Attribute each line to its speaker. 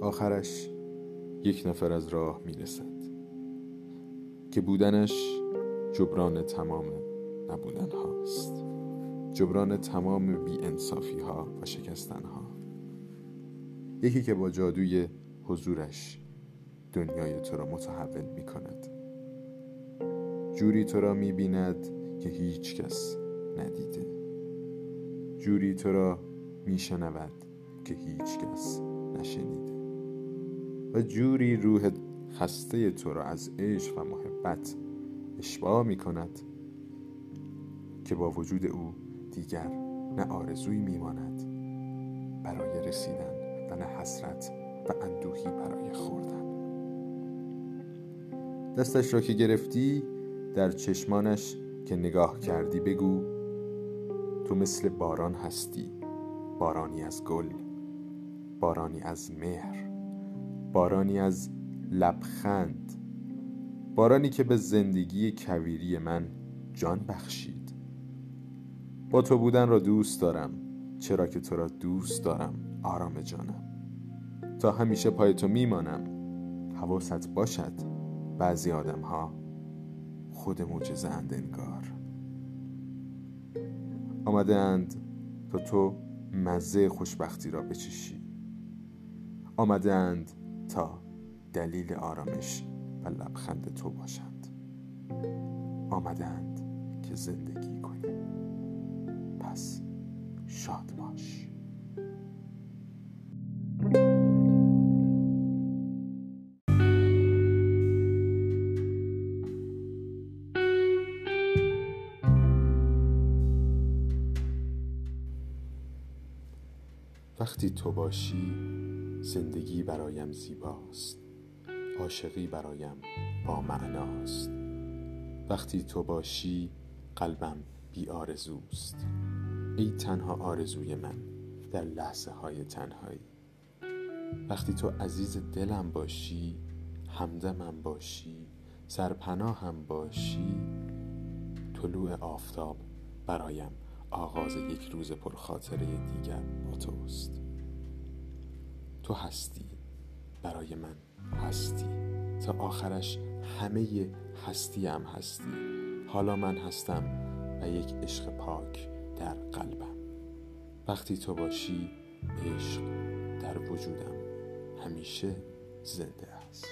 Speaker 1: آخرش یک نفر از راه می‌رسد. که بودنش جبران تمام نبودن هاست. جبران تمام بی انصافی ها و شکستن ها یکی که با جادوی حضورش دنیای تو را متحول می کند جوری تو را می بیند که هیچ کس ندیده. جوری تو را می شنود که هیچ کس نشنیده. و جوری روح خسته تو را از عشق و محبت اشباه می کند که با وجود او دیگر نه آرزویی میماند برای رسیدن و نه حسرت و اندوهی برای خوردن. دستش را که گرفتی در چشمانش که نگاه کردی بگو تو مثل باران هستی بارانی از گل بارانی از مهر. بارانی از لبخند. بارانی که به زندگی کویری من جان بخشید. با تو بودن را دوست دارم چرا که تو را دوست دارم آرام جانم. تا همیشه پای تو میمانم. حواست باشد بعضی آدم ها خود معجزه اند انگار. آمده اند تا تو مزه خوشبختی را بچشی. آمده اند تا دلیل آرامش و لبخند تو باشند. آمده اند که زندگی کنی پس شاد باش. وقتی تو باشی زندگی برایم زیباست. عاشقی برایم با معناست. وقتی تو باشی قلبم بی آرزوست. ای تنها آرزوی من در لحظه های تنهایی. وقتی تو عزیز دلم باشی همدمم باشی سرپناهم باشی طلوع آفتاب برایم آغاز یک روز پرخاطره دیگر با توست. تو هستی. برای من هستی. تا آخرش همه هستی هم هستی. حالا من هستم و یک عشق پاک در قلبم. وقتی تو باشی عشق در وجودم همیشه زنده است.